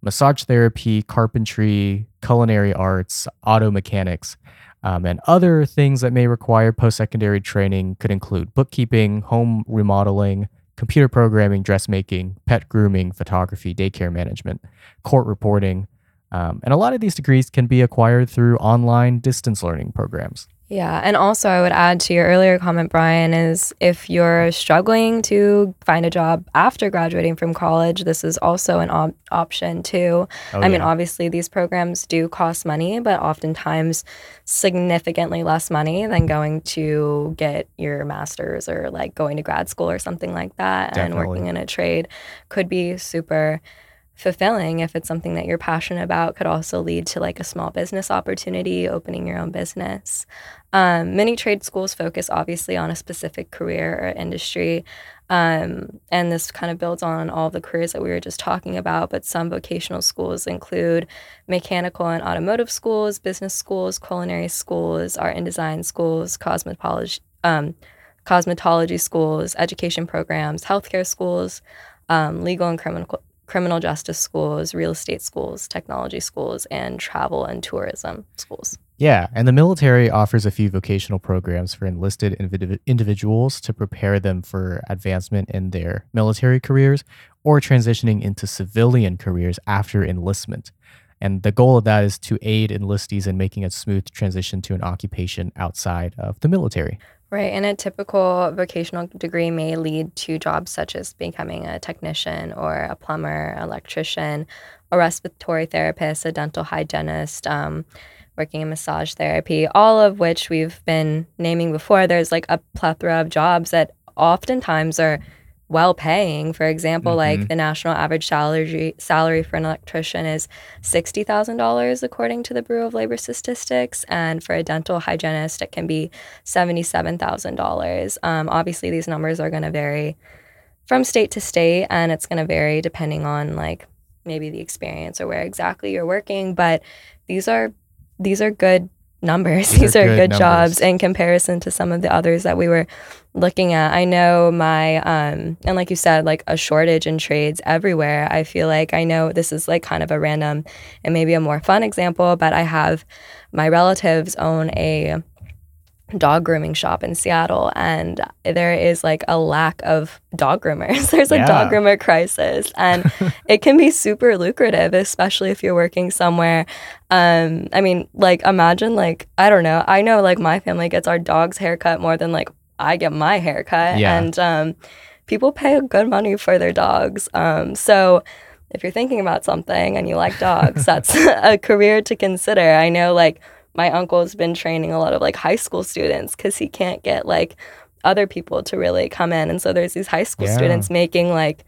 massage therapy, carpentry, culinary arts, auto mechanics. Um, and other things that may require post secondary training could include bookkeeping, home remodeling, computer programming, dressmaking, pet grooming, photography, daycare management, court reporting. Um, and a lot of these degrees can be acquired through online distance learning programs. Yeah, and also I would add to your earlier comment, Brian, is if you're struggling to find a job after graduating from college, this is also an op- option too. Oh, I mean, obviously, these programs do cost money, but oftentimes significantly less money than going to get your master's or like going to grad school or something like that. Definitely. And working in a trade could be super fulfilling if it's something that you're passionate about could also lead to like a small business opportunity opening your own business um, many trade schools focus obviously on a specific career or industry um, and this kind of builds on all the careers that we were just talking about but some vocational schools include mechanical and automotive schools business schools culinary schools art and design schools cosmetology um, cosmetology schools education programs healthcare schools um, legal and criminal criminal justice schools, real estate schools, technology schools, and travel and tourism schools. Yeah, and the military offers a few vocational programs for enlisted individ- individuals to prepare them for advancement in their military careers or transitioning into civilian careers after enlistment. And the goal of that is to aid enlistees in making a smooth transition to an occupation outside of the military. Right, and a typical vocational degree may lead to jobs such as becoming a technician or a plumber, electrician, a respiratory therapist, a dental hygienist, um, working in massage therapy, all of which we've been naming before. There's like a plethora of jobs that oftentimes are well paying. For example, like Mhm. the national average salary salary for an electrician is sixty thousand dollars according to the Bureau of Labor Statistics, and for a dental hygienist, it can be seventy seven thousand dollars. Um, obviously, these numbers are going to vary from state to state, and it's going to vary depending on like maybe the experience or where exactly you're working. But these are these are good numbers. These These, are are, good good, jobs in comparison to some of the others that we were looking at. I know my um and like you said, like a shortage in trades everywhere. I feel like I know this is like kind of a random and maybe a more fun example, but I have my relatives own a dog grooming shop in Seattle and there is like a lack of dog groomers. There's a Yeah. dog groomer crisis and it can be super lucrative, especially if you're working somewhere. Um, I mean, like imagine like I don't know. I know like my family gets our dog's haircut more than like I get my haircut, Yeah. and um, people pay a good money for their dogs. Um, so if you're thinking about something and you like dogs, that's a career to consider. I know like my uncle's been training a lot of like high school students because he can't get like other people to really come in, and so there's these high school Yeah. students making like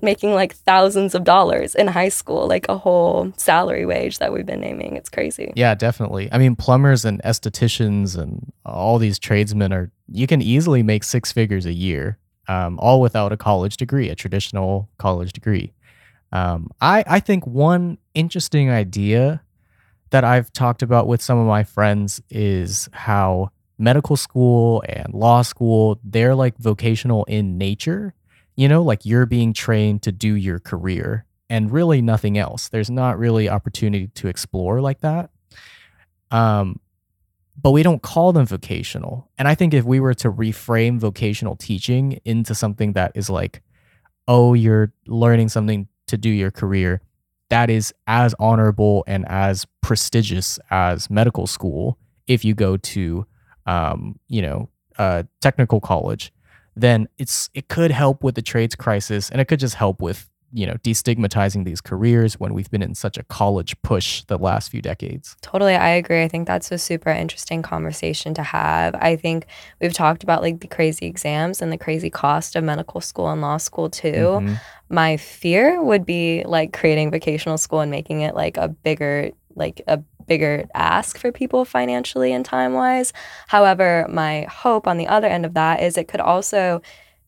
making like thousands of dollars in high school, like a whole salary wage that we've been naming. It's crazy. Yeah, definitely. I mean, plumbers and estheticians and all these tradesmen are, you can easily make six figures a year, um, all without a college degree, a traditional college degree. Um, I, I think one interesting idea that I've talked about with some of my friends is how medical school and law school, they're like vocational in nature you know, like you're being trained to do your career and really nothing else. There's not really opportunity to explore like that. Um, but we don't call them vocational. And I think if we were to reframe vocational teaching into something that is like, oh, you're learning something to do your career, that is as honorable and as prestigious as medical school if you go to, um, you know, technical college then it's it could help with the trades crisis and it could just help with you know destigmatizing these careers when we've been in such a college push the last few decades totally i agree i think that's a super interesting conversation to have i think we've talked about like the crazy exams and the crazy cost of medical school and law school too mm-hmm. my fear would be like creating vocational school and making it like a bigger like a bigger ask for people financially and time wise. However, my hope on the other end of that is it could also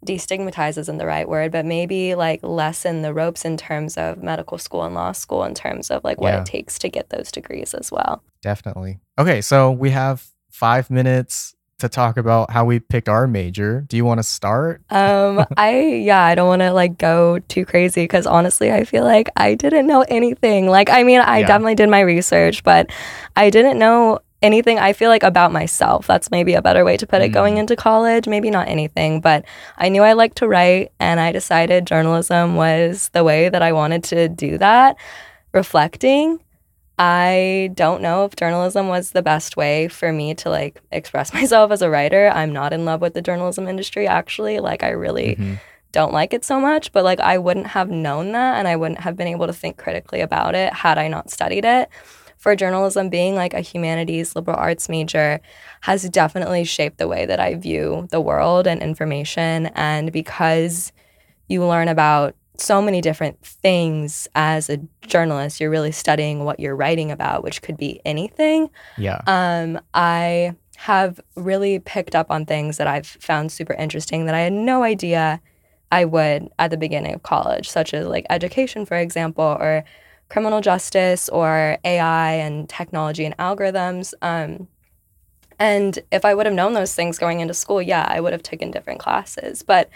destigmatize isn't the right word, but maybe like lessen the ropes in terms of medical school and law school in terms of like what yeah. it takes to get those degrees as well. Definitely. Okay, so we have five minutes to talk about how we picked our major. Do you want to start? Um, I yeah, I don't want to like go too crazy because honestly, I feel like I didn't know anything. Like, I mean, I yeah. definitely did my research, but I didn't know anything I feel like about myself. That's maybe a better way to put it mm. going into college. Maybe not anything, but I knew I liked to write and I decided journalism was the way that I wanted to do that. Reflecting I don't know if journalism was the best way for me to like express myself as a writer. I'm not in love with the journalism industry actually. Like I really mm-hmm. don't like it so much, but like I wouldn't have known that and I wouldn't have been able to think critically about it had I not studied it. For journalism being like a humanities liberal arts major has definitely shaped the way that I view the world and information and because you learn about so many different things as a journalist. You're really studying what you're writing about, which could be anything. Yeah. Um, I have really picked up on things that I've found super interesting that I had no idea I would at the beginning of college, such as like education, for example, or criminal justice, or AI and technology and algorithms. Um, and if I would have known those things going into school, yeah, I would have taken different classes. But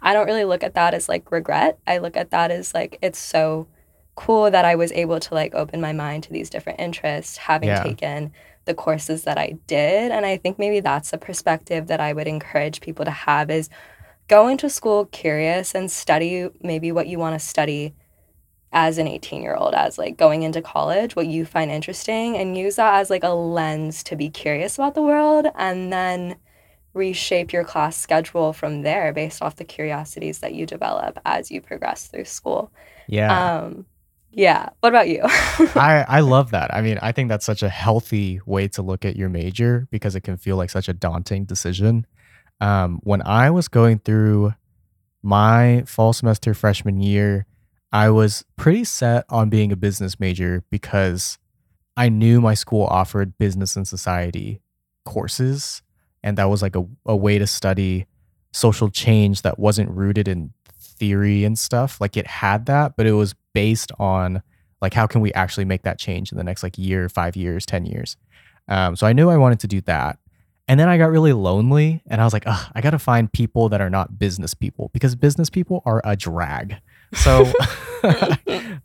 I don't really look at that as like regret. I look at that as like it's so cool that I was able to like open my mind to these different interests, having yeah. taken the courses that I did. And I think maybe that's a perspective that I would encourage people to have is go into school curious and study maybe what you want to study as an 18 year old as like going into college what you find interesting and use that as like a lens to be curious about the world and then reshape your class schedule from there based off the curiosities that you develop as you progress through school. Yeah. Um, yeah. What about you? I, I love that. I mean, I think that's such a healthy way to look at your major because it can feel like such a daunting decision. Um, when I was going through my fall semester freshman year, I was pretty set on being a business major because I knew my school offered business and society courses and that was like a, a way to study social change that wasn't rooted in theory and stuff. Like it had that but it was based on like how can we actually make that change in the next like year five years ten years? Um, so i knew i wanted to do that. And then i got really lonely and i was like i gotta find people that are not business people because business people are a drag so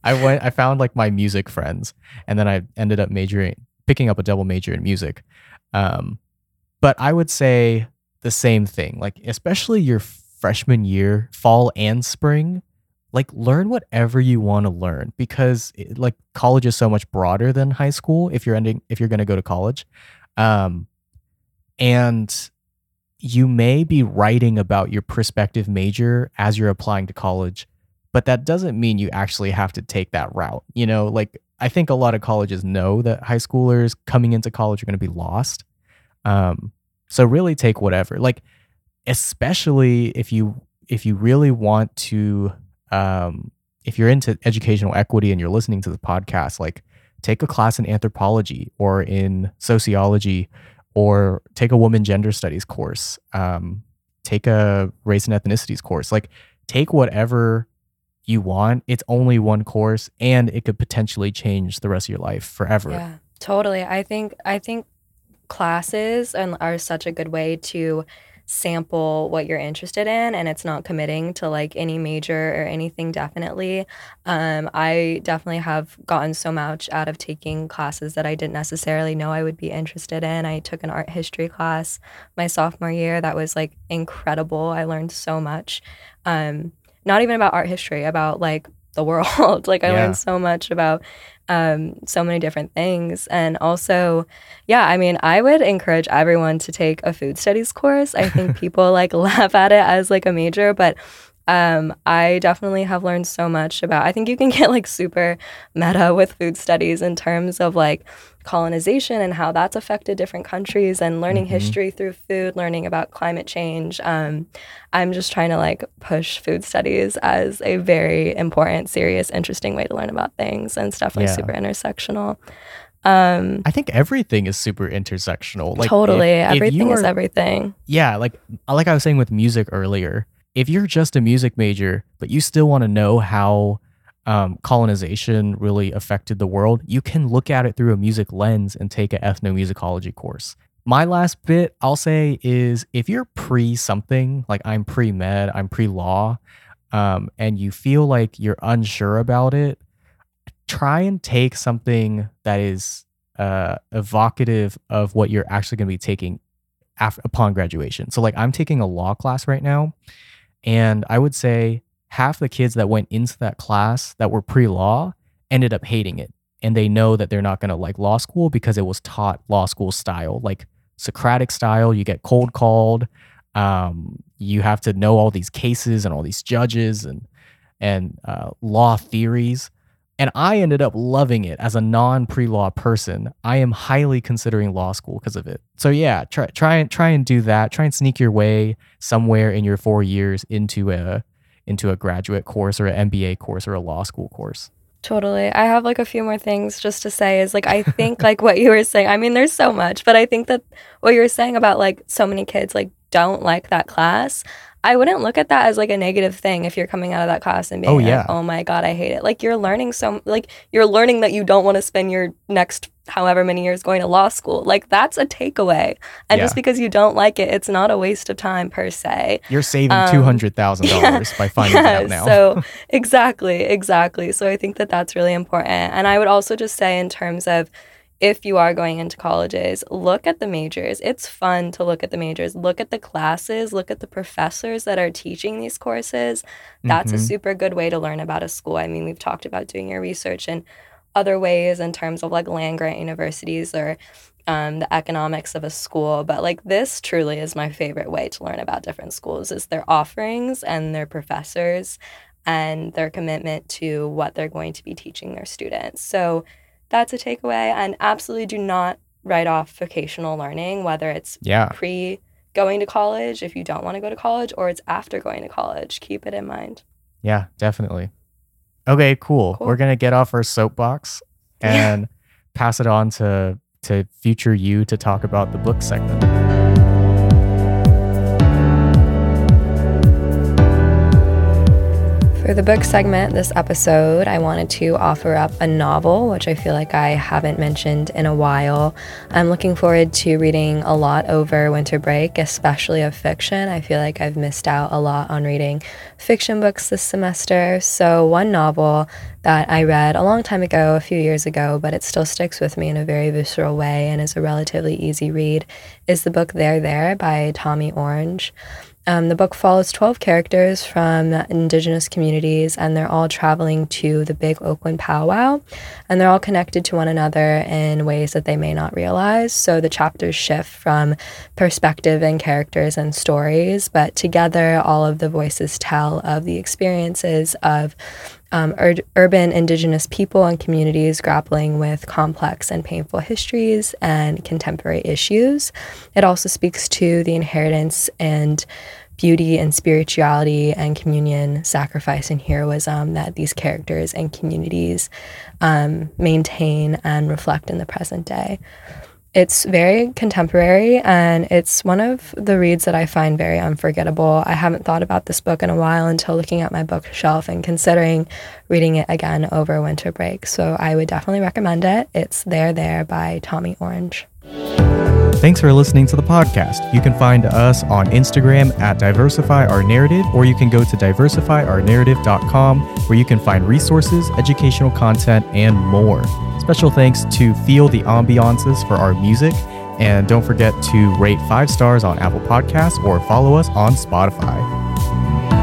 i went i found like my music friends and then i ended up majoring picking up a double major in music um, but I would say the same thing. Like, especially your freshman year, fall and spring, like learn whatever you want to learn because it, like college is so much broader than high school if you're ending if you're going to go to college. Um, and you may be writing about your prospective major as you're applying to college, but that doesn't mean you actually have to take that route. You know, like I think a lot of colleges know that high schoolers coming into college are going to be lost. Um, so really take whatever. Like especially if you if you really want to um, if you're into educational equity and you're listening to the podcast, like take a class in anthropology or in sociology or take a woman gender studies course. Um, take a race and ethnicities course. Like take whatever you want. It's only one course and it could potentially change the rest of your life forever. Yeah, totally. I think I think classes and are such a good way to sample what you're interested in and it's not committing to like any major or anything definitely um, i definitely have gotten so much out of taking classes that i didn't necessarily know i would be interested in i took an art history class my sophomore year that was like incredible i learned so much um, not even about art history about like the world like i yeah. learned so much about um, so many different things. And also, yeah, I mean, I would encourage everyone to take a food studies course. I think people like laugh at it as like a major, but um, I definitely have learned so much about. I think you can get like super meta with food studies in terms of like colonization and how that's affected different countries and learning mm-hmm. history through food, learning about climate change. Um, I'm just trying to like push food studies as a very important, serious, interesting way to learn about things, and it's definitely yeah. super intersectional. Um, I think everything is super intersectional. Like totally, if, everything if are, is everything. Yeah, like like I was saying with music earlier if you're just a music major, but you still want to know how um, colonization really affected the world, you can look at it through a music lens and take an ethnomusicology course. My last bit I'll say is if you're pre something, like I'm pre med, I'm pre law, um, and you feel like you're unsure about it, try and take something that is uh, evocative of what you're actually going to be taking upon graduation. So, like, I'm taking a law class right now, and I would say half the kids that went into that class that were pre law ended up hating it. And they know that they're not going to like law school because it was taught law school style, like Socratic style. You get cold called. Um, you have to know all these cases and all these judges and and uh, law theories. And I ended up loving it as a non pre law person. I am highly considering law school because of it. So yeah, try try and try and do that. Try and sneak your way somewhere in your four years into a into a graduate course or an MBA course or a law school course. Totally. I have like a few more things just to say is like I think like what you were saying. I mean there's so much, but I think that what you were saying about like so many kids like don't like that class. I wouldn't look at that as like a negative thing if you're coming out of that class and being oh, yeah. like, oh my God, I hate it. Like you're learning so, like you're learning that you don't want to spend your next however many years going to law school. Like that's a takeaway. And yeah. just because you don't like it, it's not a waste of time per se. You're saving um, $200,000 yeah, by finding yeah, it out now. so exactly, exactly. So I think that that's really important. And I would also just say in terms of, if you are going into colleges, look at the majors. It's fun to look at the majors. Look at the classes, look at the professors that are teaching these courses. That's mm-hmm. a super good way to learn about a school. I mean, we've talked about doing your research in other ways in terms of like land grant universities or um, the economics of a school but like this truly is my favorite way to learn about different schools is their offerings and their professors and their commitment to what they're going to be teaching their students so that's a takeaway. And absolutely do not write off vocational learning, whether it's yeah. pre going to college if you don't want to go to college or it's after going to college. Keep it in mind. Yeah, definitely. Okay, cool. cool. We're going to get off our soapbox and pass it on to to future you to talk about the book segment. For the book segment this episode, I wanted to offer up a novel, which I feel like I haven't mentioned in a while. I'm looking forward to reading a lot over winter break, especially of fiction. I feel like I've missed out a lot on reading fiction books this semester. So, one novel that I read a long time ago, a few years ago, but it still sticks with me in a very visceral way and is a relatively easy read, is the book There There by Tommy Orange. Um, the book follows 12 characters from indigenous communities, and they're all traveling to the big Oakland powwow, and they're all connected to one another in ways that they may not realize. So the chapters shift from perspective and characters and stories, but together, all of the voices tell of the experiences of um, ur- urban indigenous people and communities grappling with complex and painful histories and contemporary issues. It also speaks to the inheritance and beauty and spirituality and communion, sacrifice and heroism that these characters and communities um, maintain and reflect in the present day. It's very contemporary and it's one of the reads that I find very unforgettable. I haven't thought about this book in a while until looking at my bookshelf and considering reading it again over winter break. So I would definitely recommend it. It's There There by Tommy Orange. Thanks for listening to the podcast. You can find us on Instagram at Diversify Our Narrative, or you can go to diversifyournarrative.com where you can find resources, educational content, and more. Special thanks to Feel the Ambiances for our music. And don't forget to rate five stars on Apple Podcasts or follow us on Spotify.